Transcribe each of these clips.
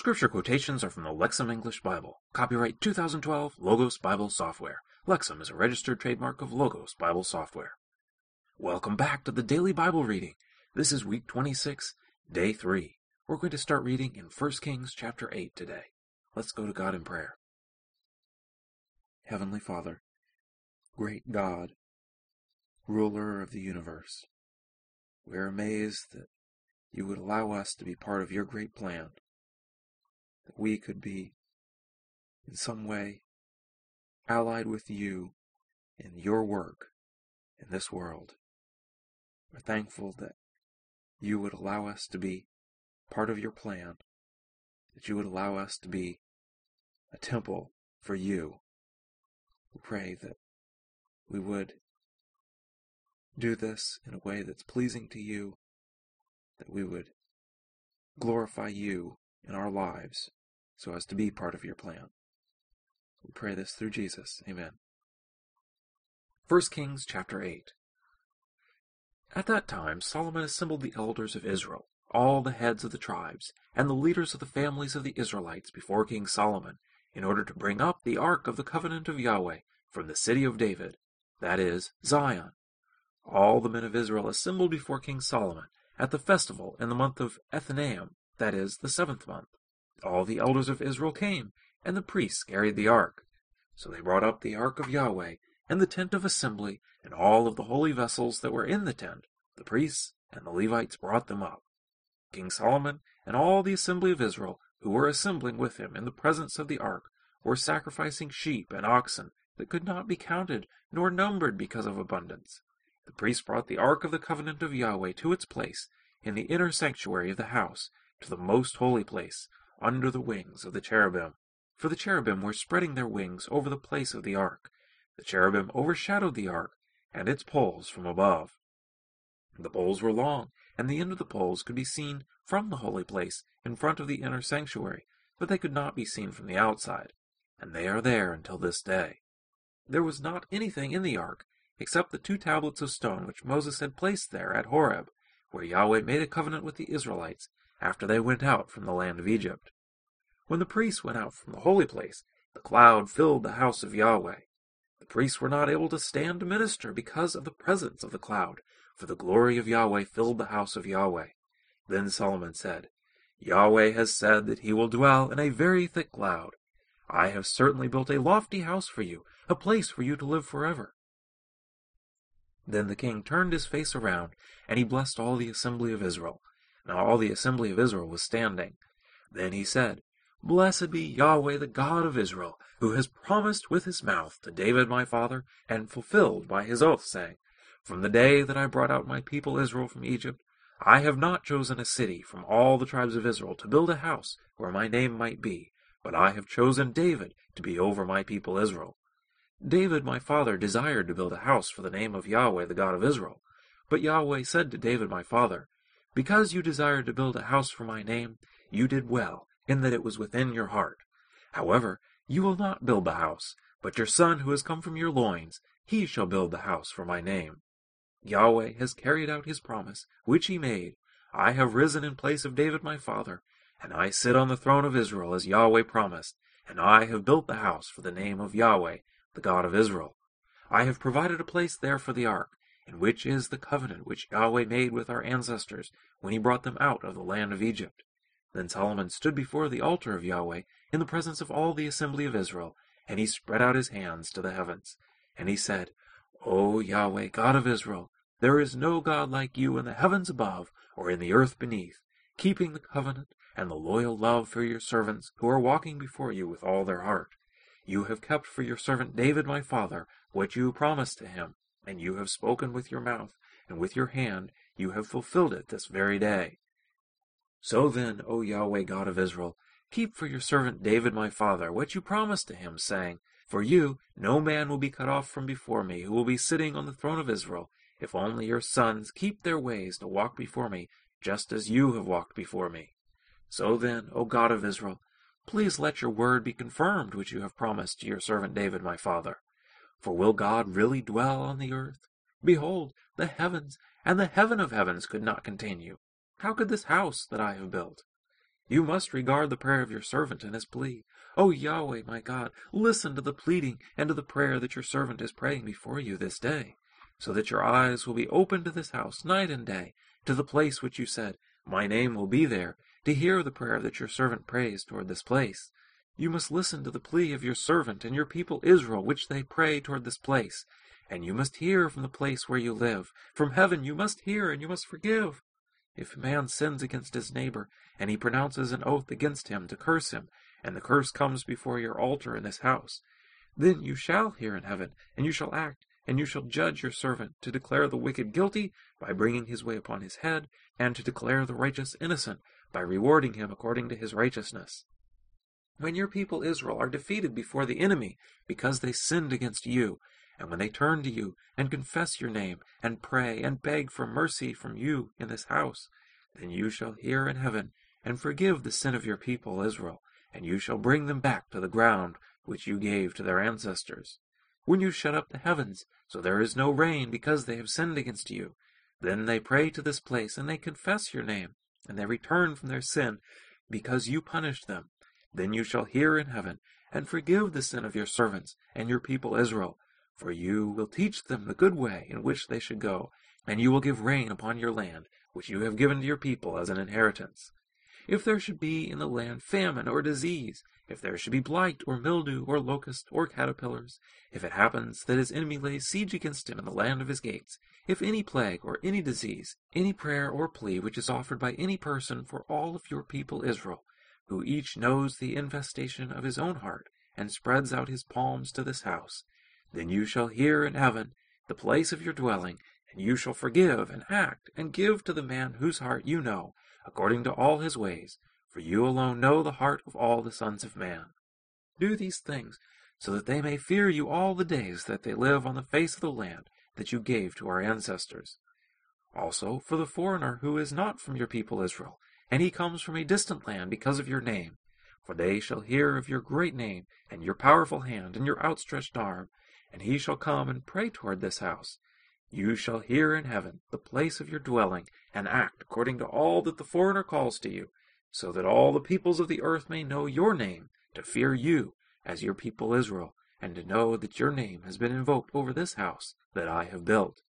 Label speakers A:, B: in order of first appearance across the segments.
A: Scripture quotations are from the Lexham English Bible. Copyright 2012 Logos Bible Software. Lexham is a registered trademark of Logos Bible Software. Welcome back to the Daily Bible Reading. This is week 26, day 3. We're going to start reading in 1 Kings chapter 8 today. Let's go to God in prayer. Heavenly Father, great God, ruler of the universe, we are amazed that you would allow us to be part of your great plan that we could be in some way allied with you in your work in this world. We're thankful that you would allow us to be part of your plan, that you would allow us to be a temple for you. We pray that we would do this in a way that's pleasing to you, that we would glorify you in our lives so as to be part of your plan. We pray this through Jesus. Amen. 1 Kings chapter 8 At that time Solomon assembled the elders of Israel, all the heads of the tribes, and the leaders of the families of the Israelites before King Solomon, in order to bring up the ark of the covenant of Yahweh from the city of David, that is, Zion. All the men of Israel assembled before King Solomon at the festival in the month of Ethanim, that is, the seventh month. All the elders of Israel came, and the priests carried the ark. So they brought up the ark of Yahweh, and the tent of assembly, and all of the holy vessels that were in the tent. The priests and the Levites brought them up. King Solomon and all the assembly of Israel, who were assembling with him in the presence of the ark, were sacrificing sheep and oxen that could not be counted nor numbered because of abundance. The priests brought the ark of the covenant of Yahweh to its place in the inner sanctuary of the house, to the most holy place, under the wings of the cherubim. For the cherubim were spreading their wings over the place of the ark. The cherubim overshadowed the ark and its poles from above. The poles were long, and the end of the poles could be seen from the holy place in front of the inner sanctuary, but they could not be seen from the outside, and they are there until this day. There was not anything in the ark except the two tablets of stone which Moses had placed there at Horeb, where Yahweh made a covenant with the Israelites after they went out from the land of Egypt. When the priests went out from the holy place, the cloud filled the house of Yahweh. The priests were not able to stand to minister because of the presence of the cloud, for the glory of Yahweh filled the house of Yahweh. Then Solomon said, Yahweh has said that he will dwell in a very thick cloud. I have certainly built a lofty house for you, a place for you to live forever. Then the king turned his face around, and he blessed all the assembly of Israel. Now all the assembly of Israel was standing. Then he said, Blessed be Yahweh the God of Israel, who has promised with his mouth to David my father, and fulfilled by his oath, saying, From the day that I brought out my people Israel from Egypt, I have not chosen a city from all the tribes of Israel to build a house where my name might be, but I have chosen David to be over my people Israel. David my father desired to build a house for the name of Yahweh the God of Israel. But Yahweh said to David my father, because you desired to build a house for my name, you did well, in that it was within your heart. However, you will not build the house, but your son who has come from your loins, he shall build the house for my name. Yahweh has carried out his promise, which he made. I have risen in place of David my father, and I sit on the throne of Israel as Yahweh promised, and I have built the house for the name of Yahweh, the God of Israel. I have provided a place there for the ark, and which is the covenant which Yahweh made with our ancestors when he brought them out of the land of Egypt. Then Solomon stood before the altar of Yahweh in the presence of all the assembly of Israel, and he spread out his hands to the heavens. And he said, O Yahweh, God of Israel, there is no God like you in the heavens above or in the earth beneath, keeping the covenant and the loyal love for your servants who are walking before you with all their heart. You have kept for your servant David my father what you promised to him, and you have spoken with your mouth, and with your hand you have fulfilled it this very day. So then, O Yahweh God of Israel, keep for your servant David my father what you promised to him, saying, For you no man will be cut off from before me, who will be sitting on the throne of Israel, if only your sons keep their ways to walk before me, just as you have walked before me. So then, O God of Israel, please let your word be confirmed which you have promised to your servant David my father. For will God really dwell on the earth? Behold, the heavens and the heaven of heavens could not contain you. How could this house that I have built? You must regard the prayer of your servant and his plea. O Yahweh, my God, listen to the pleading and to the prayer that your servant is praying before you this day, so that your eyes will be open to this house night and day, to the place which you said, My name will be there, to hear the prayer that your servant prays toward this place. You must listen to the plea of your servant and your people Israel, which they pray toward this place. And you must hear from the place where you live. From heaven you must hear, and you must forgive. If a man sins against his neighbor, and he pronounces an oath against him to curse him, and the curse comes before your altar in this house, then you shall hear in heaven, and you shall act, and you shall judge your servant to declare the wicked guilty by bringing his way upon his head, and to declare the righteous innocent by rewarding him according to his righteousness. When your people Israel are defeated before the enemy because they sinned against you, and when they turn to you and confess your name and pray and beg for mercy from you in this house, then you shall hear in heaven and forgive the sin of your people Israel, and you shall bring them back to the ground which you gave to their ancestors. When you shut up the heavens, so there is no rain because they have sinned against you, then they pray to this place, and they confess your name, and they return from their sin, because you punished them. Then you shall hear in heaven, and forgive the sin of your servants and your people Israel, for you will teach them the good way in which they should go, and you will give rain upon your land, which you have given to your people as an inheritance. If there should be in the land famine or disease, if there should be blight or mildew or locust or caterpillars, if it happens that his enemy lays siege against him in the land of his gates, if any plague or any disease, any prayer or plea which is offered by any person for all of your people Israel, who each knows the infestation of his own heart, and spreads out his palms to this house, then you shall hear in heaven, the place of your dwelling, and you shall forgive and act and give to the man whose heart you know, according to all his ways, for you alone know the heart of all the sons of man. Do these things, so that they may fear you all the days that they live on the face of the land that you gave to our ancestors. Also, for the foreigner who is not from your people Israel, and he comes from a distant land because of your name, for they shall hear of your great name, and your powerful hand, and your outstretched arm, and he shall come and pray toward this house, you shall hear in heaven the place of your dwelling, and act according to all that the foreigner calls to you, so that all the peoples of the earth may know your name, to fear you as your people Israel, and to know that your name has been invoked over this house that I have built.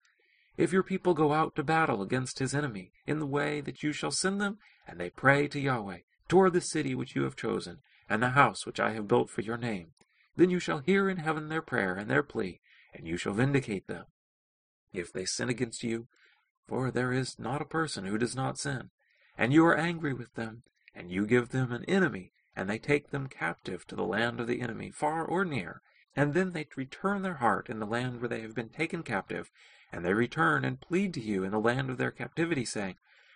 A: If your people go out to battle against his enemy in the way that you shall send them, and they pray to Yahweh toward the city which you have chosen, and the house which I have built for your name, then you shall hear in heaven their prayer and their plea, and you shall vindicate them. If they sin against you, for there is not a person who does not sin, and you are angry with them, and you give them an enemy, and they take them captive to the land of the enemy, far or near, and then they return their heart in the land where they have been taken captive, and they return and plead to you in the land of their captivity, saying,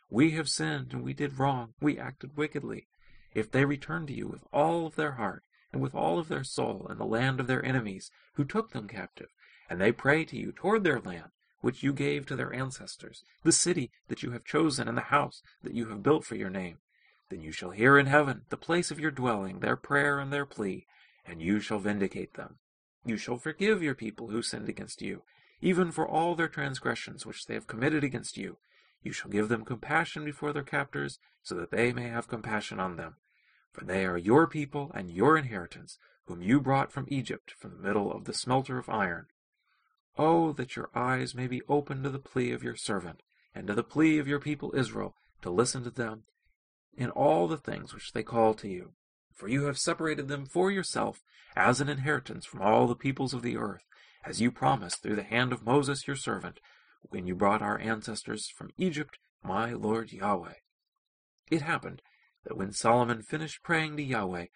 A: We have sinned, and we did wrong, we acted wickedly. If they return to you with all of their heart, and with all of their soul in the land of their enemies, who took them captive, and they pray to you toward their land, which you gave to their ancestors, the city that you have chosen, and the house that you have built for your name. Then you shall hear in heaven, the place of your dwelling, their prayer and their plea, and you shall vindicate them. You shall forgive your people who sinned against you, even for all their transgressions which they have committed against you. You shall give them compassion before their captors, so that they may have compassion on them. For they are your people and your inheritance, whom you brought from Egypt, from the middle of the smelter of iron. Oh, that your eyes may be open to the plea of your servant, and to the plea of your people Israel, to listen to them in all the things which they call to you. For you have separated them for yourself as an inheritance from all the peoples of the earth, as you promised through the hand of Moses your servant, when you brought our ancestors from Egypt, my Lord Yahweh. It happened that when Solomon finished praying to Yahweh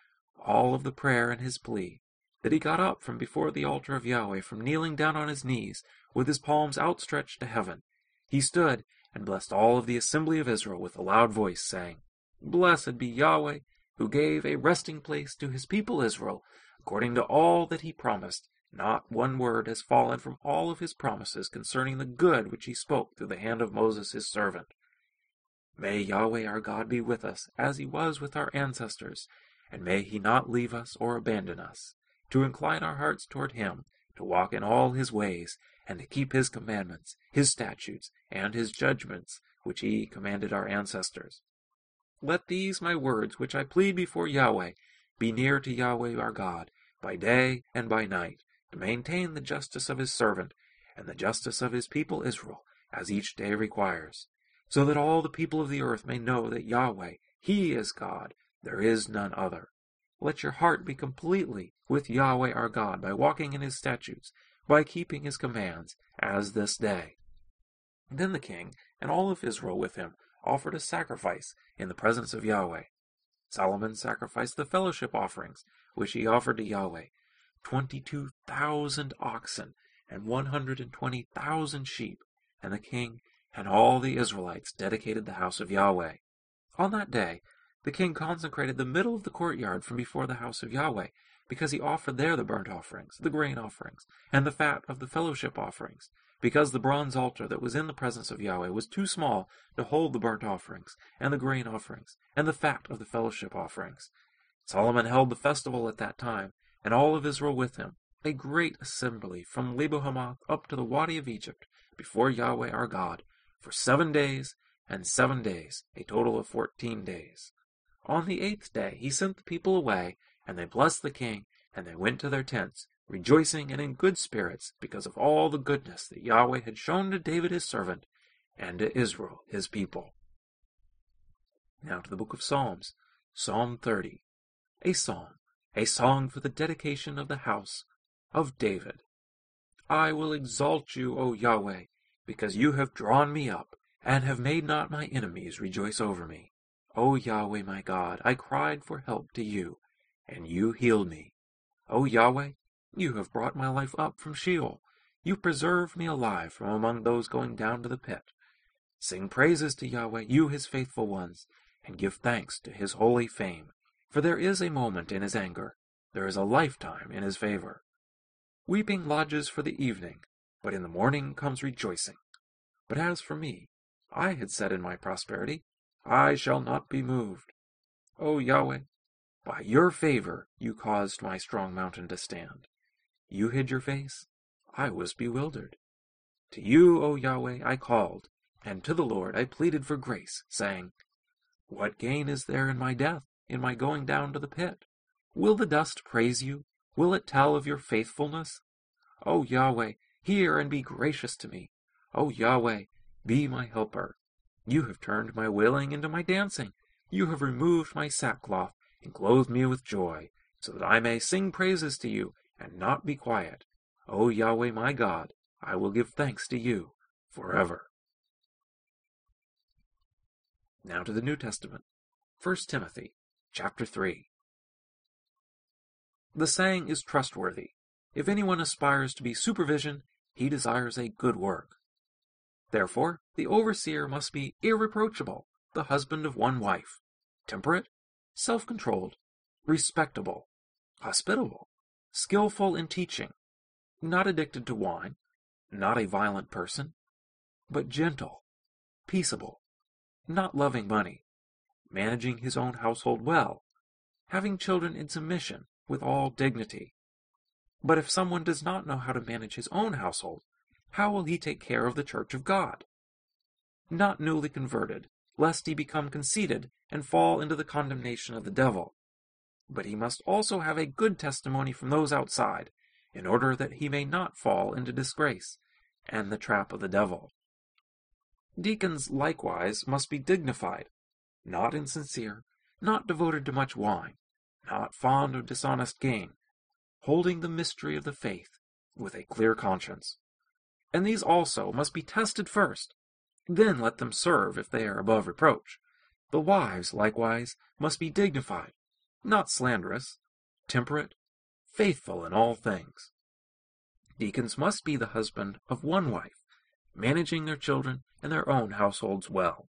A: all of the prayer and his plea, that he got up from before the altar of Yahweh from kneeling down on his knees, with his palms outstretched to heaven. He stood and blessed all of the assembly of Israel with a loud voice, saying, Blessed be Yahweh, who gave a resting place to his people Israel, according to all that he promised. Not one word has fallen from all of his promises concerning the good which he spoke through the hand of Moses his servant. May Yahweh our God be with us, as he was with our ancestors, and may he not leave us or abandon us to incline our hearts toward him, to walk in all his ways, and to keep his commandments, his statutes, and his judgments, which he commanded our ancestors. Let these my words, which I plead before Yahweh, be near to Yahweh our God, by day and by night, to maintain the justice of his servant, and the justice of his people Israel, as each day requires, so that all the people of the earth may know that Yahweh, He is God, there is none other. Let your heart be completely with Yahweh our God by walking in his statutes, by keeping his commands, as this day. Then the king and all of Israel with him offered a sacrifice in the presence of Yahweh. Solomon sacrificed the fellowship offerings, which he offered to Yahweh, twenty-two thousand oxen and one hundred and twenty thousand sheep, and the king and all the Israelites dedicated the house of Yahweh. On that day, the king consecrated the middle of the courtyard from before the house of Yahweh, because he offered there the burnt offerings, the grain offerings, and the fat of the fellowship offerings, because the bronze altar that was in the presence of Yahweh was too small to hold the burnt offerings, and the grain offerings, and the fat of the fellowship offerings. Solomon held the festival at that time, and all of Israel with him, a great assembly from Lebo Hamath up to the Wadi of Egypt, before Yahweh our God, for seven days and seven days, a total of fourteen days. On the eighth day he sent the people away, and they blessed the king, and they went to their tents, rejoicing and in good spirits, because of all the goodness that Yahweh had shown to David his servant, and to Israel his people. Now to the book of Psalms, Psalm 30, a psalm, a song for the dedication of the house of David. I will exalt you, O Yahweh, because you have drawn me up, and have made not my enemies rejoice over me. O Yahweh my God, I cried for help to you, and you healed me. O Yahweh, you have brought my life up from Sheol. You preserved me alive from among those going down to the pit. Sing praises to Yahweh, you his faithful ones, and give thanks to his holy fame. For there is a moment in his anger, there is a lifetime in his favor. Weeping lodges for the evening, but in the morning comes rejoicing. But as for me, I had said in my prosperity, I shall not be moved. O Yahweh, by your favor you caused my strong mountain to stand. You hid your face, I was bewildered. To you, O Yahweh, I called, and to the Lord I pleaded for grace, saying, What gain is there in my death, in my going down to the pit? Will the dust praise you? Will it tell of your faithfulness? O Yahweh, hear and be gracious to me. O Yahweh, be my helper. You have turned my wailing into my dancing. You have removed my sackcloth and clothed me with joy, so that I may sing praises to you and not be quiet. O Yahweh my God, I will give thanks to you forever. Now to the New Testament. 1 Timothy chapter 3. The saying is trustworthy. If anyone aspires to be supervision, he desires a good work. Therefore, the overseer must be irreproachable, the husband of one wife, temperate, self controlled, respectable, hospitable, skillful in teaching, not addicted to wine, not a violent person, but gentle, peaceable, not loving money, managing his own household well, having children in submission with all dignity. But if someone does not know how to manage his own household, how will he take care of the church of God? Not newly converted, lest he become conceited and fall into the condemnation of the devil. But he must also have a good testimony from those outside, in order that he may not fall into disgrace and the trap of the devil. Deacons likewise must be dignified, not insincere, not devoted to much wine, not fond of dishonest gain, holding the mystery of the faith with a clear conscience and these also must be tested first. Then let them serve if they are above reproach. The wives, likewise, must be dignified, not slanderous, temperate, faithful in all things. Deacons must be the husband of one wife, managing their children and their own households well.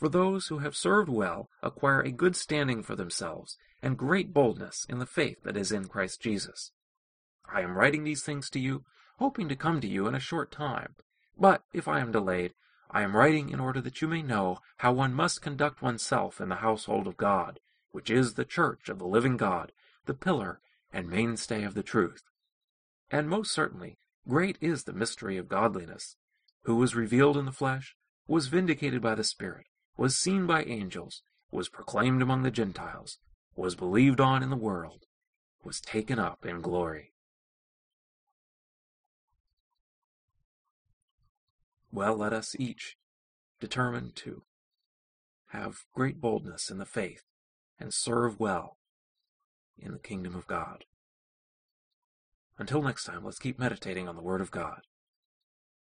A: For those who have served well acquire a good standing for themselves and great boldness in the faith that is in Christ Jesus. I am writing these things to you hoping to come to you in a short time. But if I am delayed, I am writing in order that you may know how one must conduct oneself in the household of God, which is the church of the living God, the pillar and mainstay of the truth. And most certainly, great is the mystery of godliness, who was revealed in the flesh, was vindicated by the Spirit, was seen by angels, was proclaimed among the Gentiles, was believed on in the world, was taken up in glory. Well, let us each determine to have great boldness in the faith and serve well in the kingdom of God. Until next time, let's keep meditating on the Word of God.